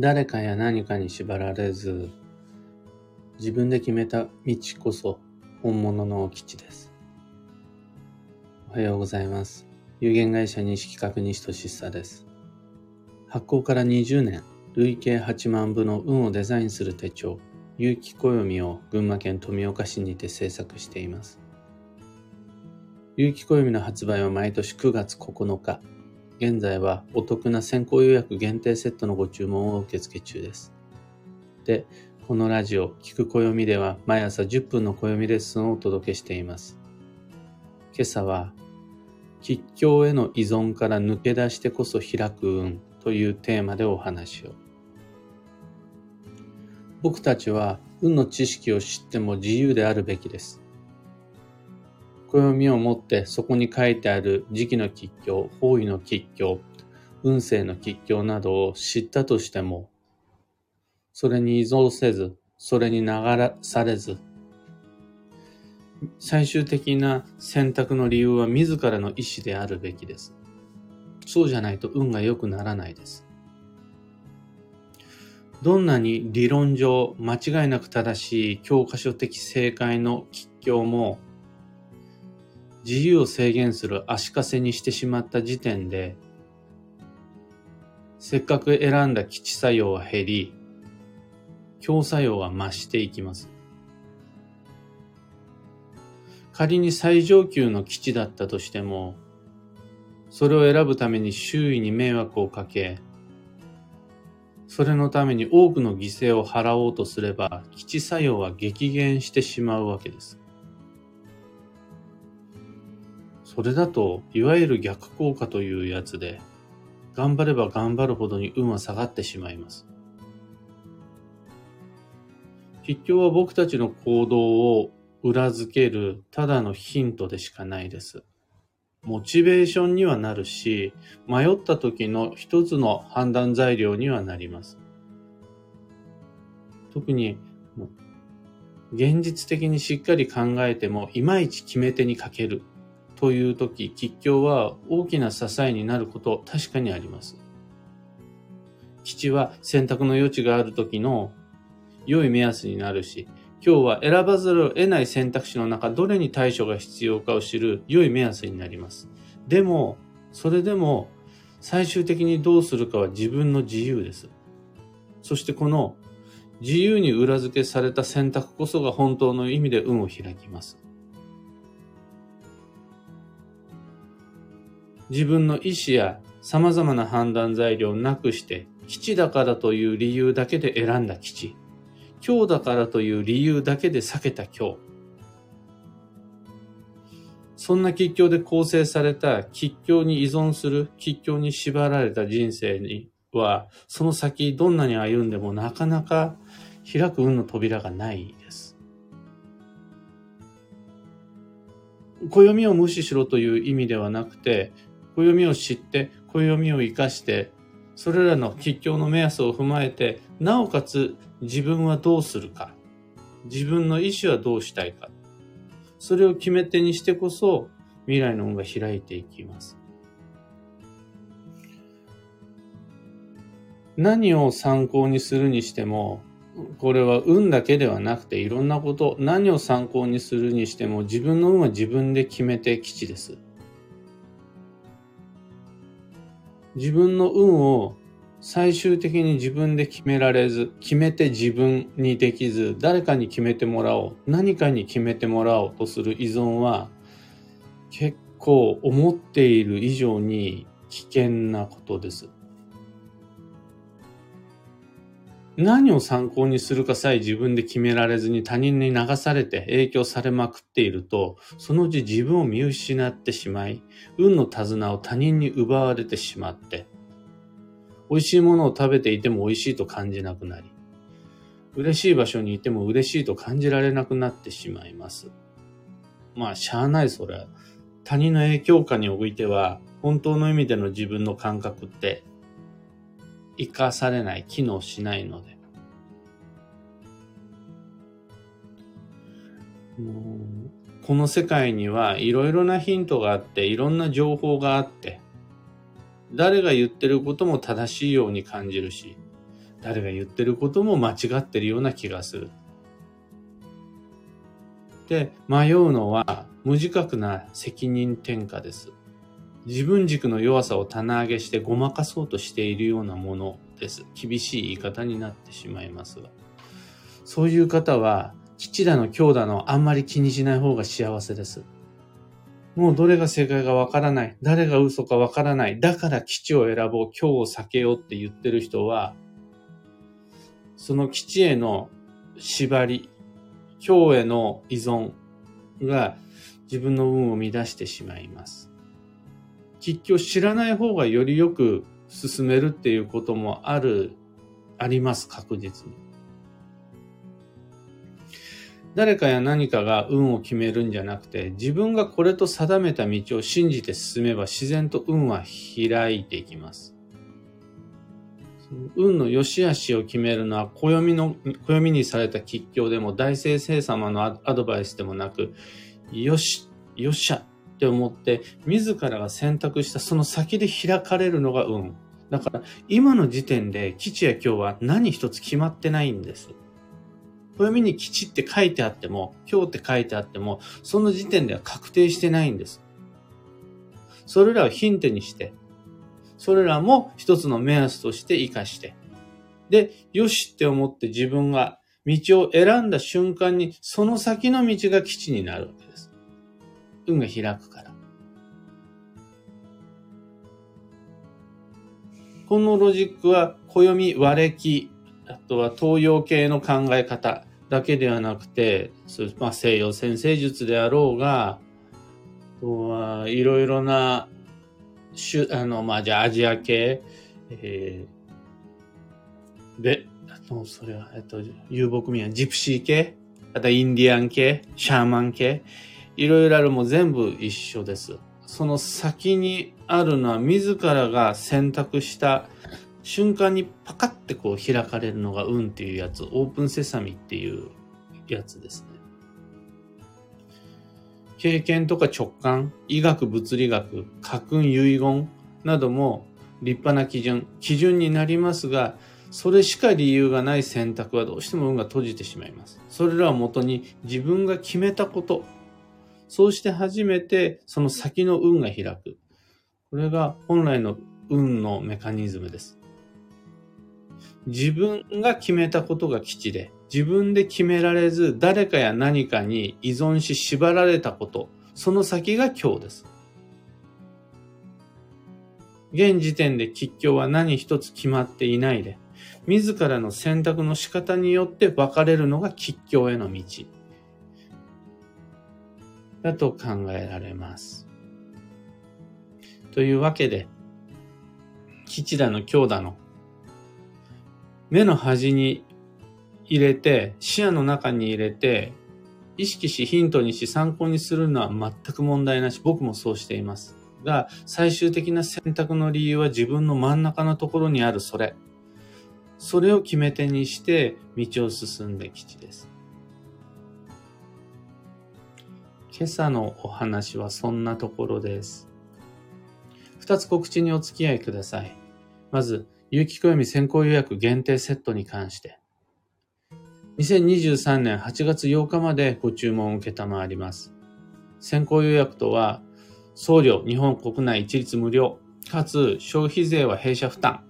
誰かや何かに縛られず、自分で決めた道こそ本物の基地です。おはようございます。有限会社西企画西俊久です。発行から20年、累計8万部の運をデザインする手帳、有機暦を群馬県富岡市にて制作しています。有機暦の発売は毎年9月9日。現在はお得な先行予約限定セットのご注文を受付中です。で、このラジオ、聞く暦では毎朝10分の暦レッスンをお届けしています。今朝は、吉祥への依存から抜け出してこそ開く運というテーマでお話を。僕たちは運の知識を知っても自由であるべきです。暦を持ってそこに書いてある時期の吉凶、方位の吉凶、運勢の吉凶などを知ったとしても、それに依存せず、それに流されず、最終的な選択の理由は自らの意思であるべきです。そうじゃないと運が良くならないです。どんなに理論上間違いなく正しい教科書的正解の吉凶も自由を制限する足かせにしてしまった時点で、せっかく選んだ基地作用は減り、強作用は増していきます。仮に最上級の基地だったとしても、それを選ぶために周囲に迷惑をかけ、それのために多くの犠牲を払おうとすれば、基地作用は激減してしまうわけです。それだと、いわゆる逆効果というやつで、頑張れば頑張るほどに運は下がってしまいます。吉凶は僕たちの行動を裏付けるただのヒントでしかないです。モチベーションにはなるし、迷った時の一つの判断材料にはなります。特に、現実的にしっかり考えても、いまいち決め手にかけるという時、吉凶は大きな支えになること確かにあります。基地は選択の余地がある時の良い目安になるし、今日は選ばざるを得ない選択肢の中、どれに対処が必要かを知る良い目安になります。でも、それでも最終的にどうするかは自分の自由です。そしてこの自由に裏付けされた選択こそが本当の意味で運を開きます。自分の意思や様々な判断材料をなくして、基地だからという理由だけで選んだ基地。今日だからという理由だけで避けた今日。そんな吉祥で構成された吉祥に依存する吉祥に縛られた人生には、その先どんなに歩んでもなかなか開く運の扉がないです。暦を無視しろという意味ではなくて、暦を知って、暦を生かして、それらの吉祥の目安を踏まえて、なおかつ自分はどうするか、自分の意思はどうしたいか、それを決め手にしてこそ未来の運が開いていきます。何を参考にするにしても、これは運だけではなくていろんなこと、何を参考にするにしても自分の運は自分で決めて基地です。自分の運を最終的に自分で決められず、決めて自分にできず、誰かに決めてもらおう、何かに決めてもらおうとする依存は、結構思っている以上に危険なことです。何を参考にするかさえ自分で決められずに他人に流されて影響されまくっていると、そのうち自分を見失ってしまい、運の手綱を他人に奪われてしまって、美味しいものを食べていても美味しいと感じなくなり、嬉しい場所にいても嬉しいと感じられなくなってしまいます。まあ、しゃあないそれ。他人の影響下においては、本当の意味での自分の感覚って生かされない、機能しないので。この世界にはいろいろなヒントがあって、いろんな情報があって、誰が言ってることも正しいように感じるし、誰が言ってることも間違ってるような気がする。で、迷うのは無自覚な責任転嫁です。自分軸の弱さを棚上げしてごまかそうとしているようなものです。厳しい言い方になってしまいますが。そういう方は、父だの兄だのあんまり気にしない方が幸せです。もうどれが正解かわからない。誰が嘘かわからない。だから基地を選ぼう。今日を避けようって言ってる人は、その基地への縛り、今日への依存が自分の運を乱してしまいます。結局知らない方がよりよく進めるっていうこともある、あります、確実に。誰かや何かが運を決めるんじゃなくて、自分がこれと定めた道を信じて進めば自然と運は開いていきます。運の良し悪しを決めるのは、暦の、暦にされた吉凶でも大先生様のアドバイスでもなく、よし、よっしゃって思って、自らが選択したその先で開かれるのが運。だから、今の時点で吉や今日は何一つ決まってないんです。暦に吉って書いてあっても、今日って書いてあっても、その時点では確定してないんです。それらをヒントにして、それらも一つの目安として活かして、で、よしって思って自分が道を選んだ瞬間に、その先の道が基地になるわけです。運が開くから。このロジックは、暦、和暦、あとは東洋系の考え方だけではなくて、まあ、西洋先生術であろうが、あとはいろいろなあの、まあ、じゃあアジア系、えー、で、あと、それは、えっと、遊牧民はジプシー系、あとインディアン系、シャーマン系、いろいろあるも全部一緒です。その先にあるのは自らが選択した瞬間にパカってこう開かれるのが運っていうやつ、オープンセサミっていうやつですね。経験とか直感、医学、物理学、家訓、遺言なども立派な基準、基準になりますが、それしか理由がない選択はどうしても運が閉じてしまいます。それらをもとに自分が決めたこと、そうして初めてその先の運が開く。これが本来の運のメカニズムです。自分が決めたことが基地で、自分で決められず誰かや何かに依存し縛られたこと、その先が今日です。現時点で吉凶は何一つ決まっていないで、自らの選択の仕方によって分かれるのが吉凶への道。だと考えられます。というわけで、吉だの強だの、目の端に入れて、視野の中に入れて、意識しヒントにし参考にするのは全く問題なし。僕もそうしています。が、最終的な選択の理由は自分の真ん中のところにあるそれ。それを決め手にして道を進んできちです。今朝のお話はそんなところです。二つ告知にお付き合いください。まず、有機暦先行予約限定セットに関して。2023年8月8日までご注文を受けたまわります。先行予約とは、送料日本国内一律無料、かつ消費税は弊社負担。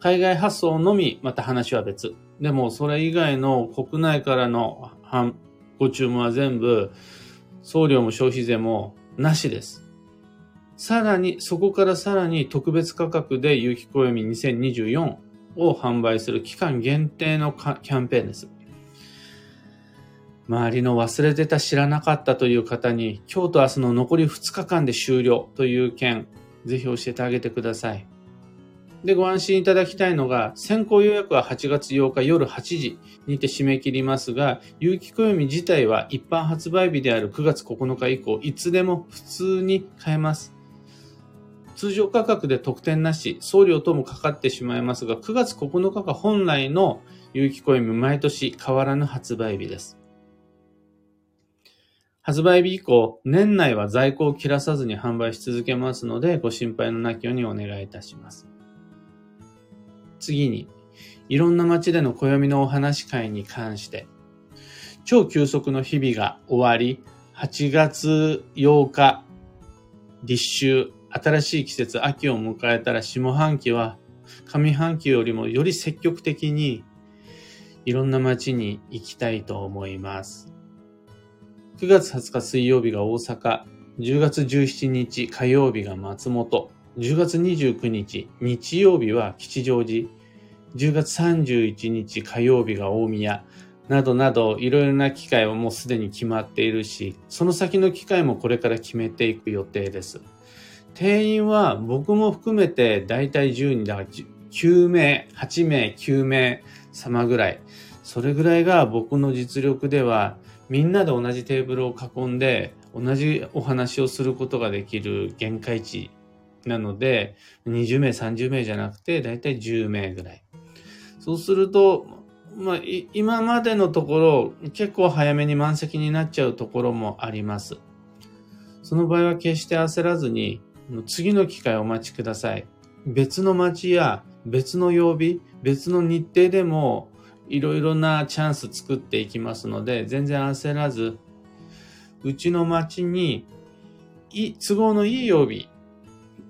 海外発送のみ、また話は別。でも、それ以外の国内からのご注文は全部、送料も消費税もなしです。さらに、そこからさらに特別価格で有機暦2024を販売する期間限定のキャンペーンです。周りの忘れてた知らなかったという方に、今日と明日の残り2日間で終了という件、ぜひ教えてあげてください。で、ご安心いただきたいのが、先行予約は8月8日夜8時にて締め切りますが、有機暦自体は一般発売日である9月9日以降、いつでも普通に買えます。通常価格で特典なし、送料等もかかってしまいますが、9月9日が本来の有機コイン毎年変わらぬ発売日です。発売日以降、年内は在庫を切らさずに販売し続けますので、ご心配のなきようにお願いいたします。次に、いろんな街での暦のお話会に関して、超休息の日々が終わり、8月8日、立秋、新しい季節、秋を迎えたら下半期は上半期よりもより積極的にいろんな街に行きたいと思います。9月20日水曜日が大阪、10月17日火曜日が松本、10月29日日曜日は吉祥寺、10月31日火曜日が大宮、などなどいろいろな機会はもうすでに決まっているし、その先の機会もこれから決めていく予定です。定員は僕も含めてだいたい10人だから9名、8名、9名様ぐらい。それぐらいが僕の実力ではみんなで同じテーブルを囲んで同じお話をすることができる限界値なので20名、30名じゃなくてだいたい10名ぐらい。そうすると、まあ、今までのところ結構早めに満席になっちゃうところもあります。その場合は決して焦らずに次の機会お待ちください。別の街や別の曜日、別の日程でもいろいろなチャンス作っていきますので、全然焦らず、うちの街に都合のいい曜日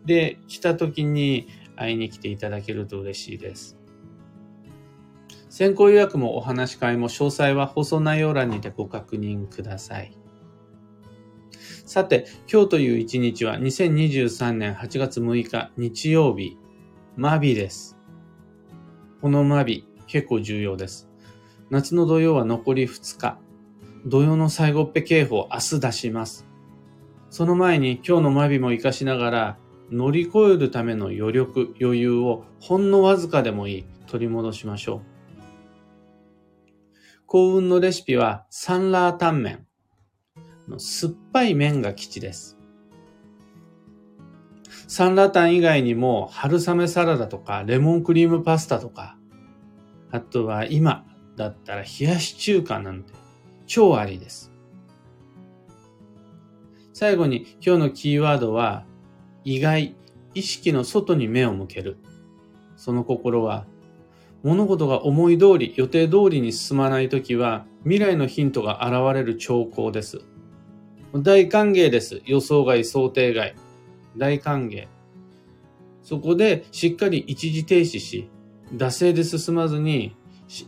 で来た時に会いに来ていただけると嬉しいです。先行予約もお話し会も詳細は放送内容欄にてご確認ください。さて、今日という一日は2023年8月6日日曜日、マビです。このマビ、結構重要です。夏の土曜は残り2日。土曜の最後っぺ警報明日出します。その前に今日のマビも活かしながら乗り越えるための余力、余裕をほんのわずかでもいい取り戻しましょう。幸運のレシピはサンラータンメン。酸っぱい麺が基地です。サンラータン以外にも春雨サラダとかレモンクリームパスタとか、あとは今だったら冷やし中華なんて超ありです。最後に今日のキーワードは意外、意識の外に目を向ける。その心は物事が思い通り、予定通りに進まないときは未来のヒントが現れる兆候です。大歓迎です。予想外、想定外。大歓迎。そこでしっかり一時停止し、惰性で進まずに、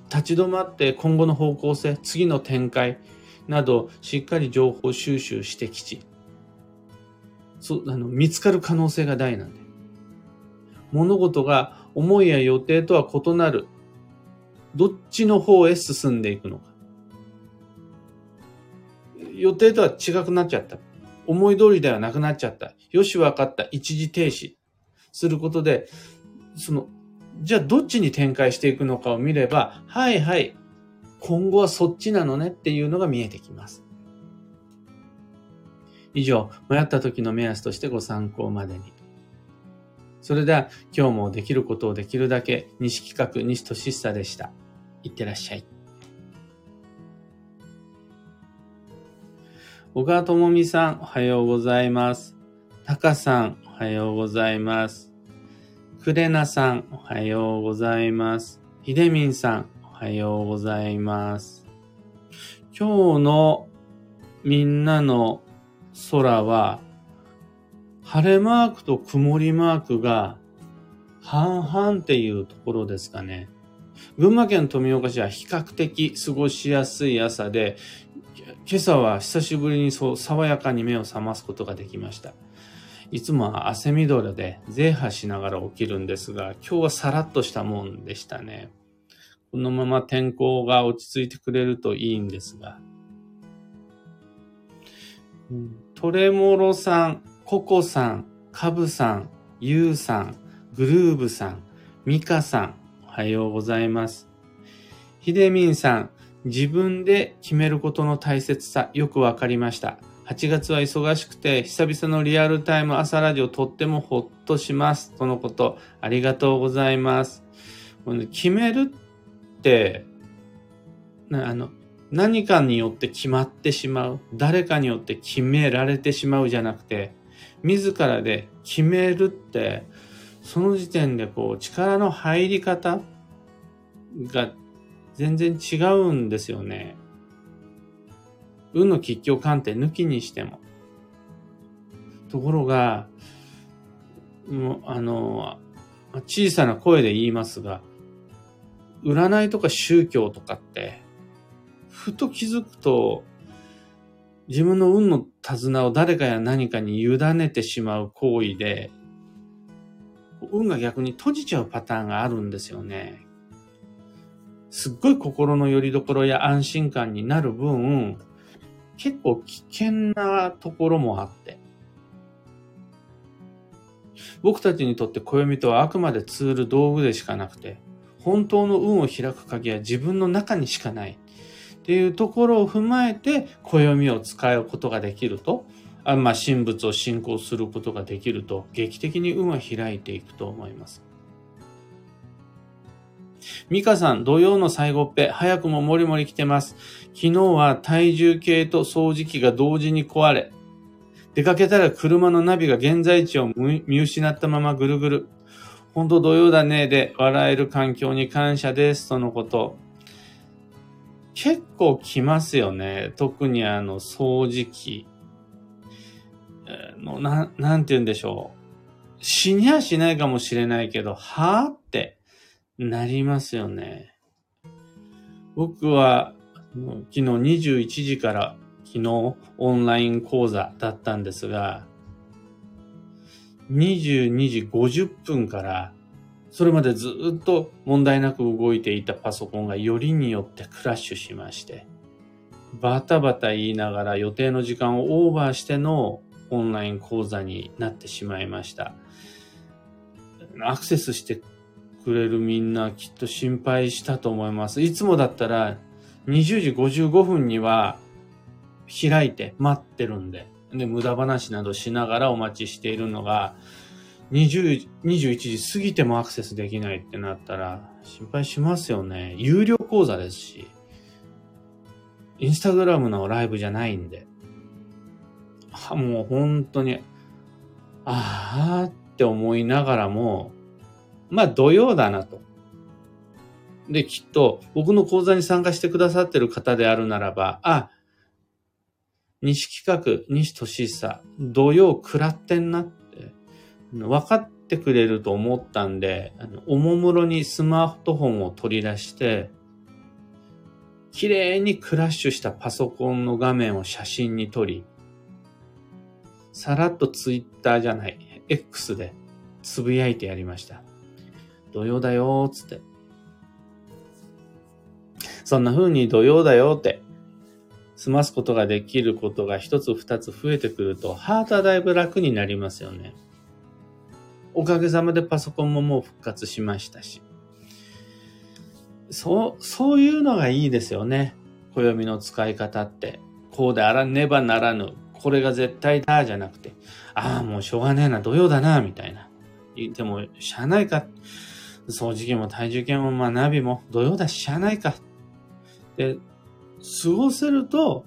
立ち止まって今後の方向性、次の展開など、しっかり情報収集してきち、そあの見つかる可能性が大なんで。物事が思いや予定とは異なる、どっちの方へ進んでいくのか。予定とは違くなっちゃった。思い通りではなくなっちゃった。よし、わかった。一時停止することで、その、じゃあどっちに展開していくのかを見れば、はいはい、今後はそっちなのねっていうのが見えてきます。以上、迷った時の目安としてご参考までに。それでは今日もできることをできるだけ西企画西俊久でした。いってらっしゃい。小川智美さん、おはようございます。タカさん、おはようございます。クレナさん、おはようございます。ひでみんさん、おはようございます。今日のみんなの空は、晴れマークと曇りマークが半々っていうところですかね。群馬県富岡市は比較的過ごしやすい朝で、今朝は久しぶりにそう爽やかに目を覚ますことができました。いつもは汗みどろでゼーハしながら起きるんですが、今日はさらっとしたもんでしたね。このまま天候が落ち着いてくれるといいんですが。トレモロさん、ココさん、カブさん、ユウさん、グルーブさん、ミカさん、おはようございます。ヒデミンさん、自分で決めることの大切さ、よくわかりました。8月は忙しくて、久々のリアルタイム朝ラジオとってもほっとします。とのこと、ありがとうございます。決めるって、あの、何かによって決まってしまう。誰かによって決められてしまうじゃなくて、自らで決めるって、その時点でこう力の入り方が全然違うんですよね。運の吉祥鑑定抜きにしても。ところが、もうあの、小さな声で言いますが、占いとか宗教とかって、ふと気づくと、自分の運の手綱を誰かや何かに委ねてしまう行為で、運が逆に閉じちゃうパターンがあるんですよね。すっごい心の拠り所や安心感になる分、結構危険なところもあって。僕たちにとって暦とはあくまでツール道具でしかなくて、本当の運を開く鍵は自分の中にしかない。っていうところを踏まえて、暦を使うことができると、あまあ、神仏を信仰することができると、劇的に運は開いていくと思います。ミカさん、土曜の最後っぺ、早くももりもり来てます。昨日は体重計と掃除機が同時に壊れ、出かけたら車のナビが現在地を見失ったままぐるぐる。ほんと土曜だねで笑える環境に感謝ですとのこと。結構来ますよね。特にあの掃除機の、な、なんて言うんでしょう。死にはしないかもしれないけど、はぁってなりますよね。僕は昨日21時から昨日オンライン講座だったんですが、22時50分からそれまでずっと問題なく動いていたパソコンがよりによってクラッシュしまして、バタバタ言いながら予定の時間をオーバーしてのオンライン講座になってしまいました。アクセスしてくれるみんなきっと心配したと思います。いつもだったら20時55分には開いて待ってるんで、で、無駄話などしながらお待ちしているのが、20、21時過ぎてもアクセスできないってなったら、心配しますよね。有料講座ですし、インスタグラムのライブじゃないんで、はもう本当に、ああって思いながらも、まあ土曜だなと。で、きっと僕の講座に参加してくださってる方であるならば、あ、西企画、西俊久、土曜食らってんなっ、分かってくれると思ったんで、あのおもむろにスマートフォンを取り出して、綺麗にクラッシュしたパソコンの画面を写真に撮り、さらっとツイッターじゃない、X でつぶやいてやりました。土曜だよーつって。そんな風に土曜だよって済ますことができることが一つ二つ増えてくると、ハートはだいぶ楽になりますよね。おかげさまでパソコンももう復活しましたし。そう、そういうのがいいですよね。暦の使い方って。こうであらねばならぬ。これが絶対だ、じゃなくて。ああ、もうしょうがねえな、土曜だな、みたいな。でも、しゃあないか。掃除機も体重計も、まあ、ナビも土曜だし、しゃあないか。で、過ごせると、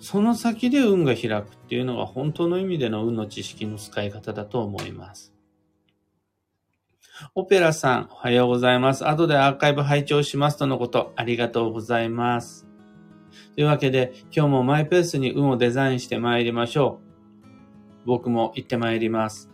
その先で運が開くっていうのが本当の意味での運の知識の使い方だと思います。オペラさん、おはようございます。後でアーカイブ拝聴しますとのこと、ありがとうございます。というわけで、今日もマイペースに運をデザインして参りましょう。僕も行って参ります。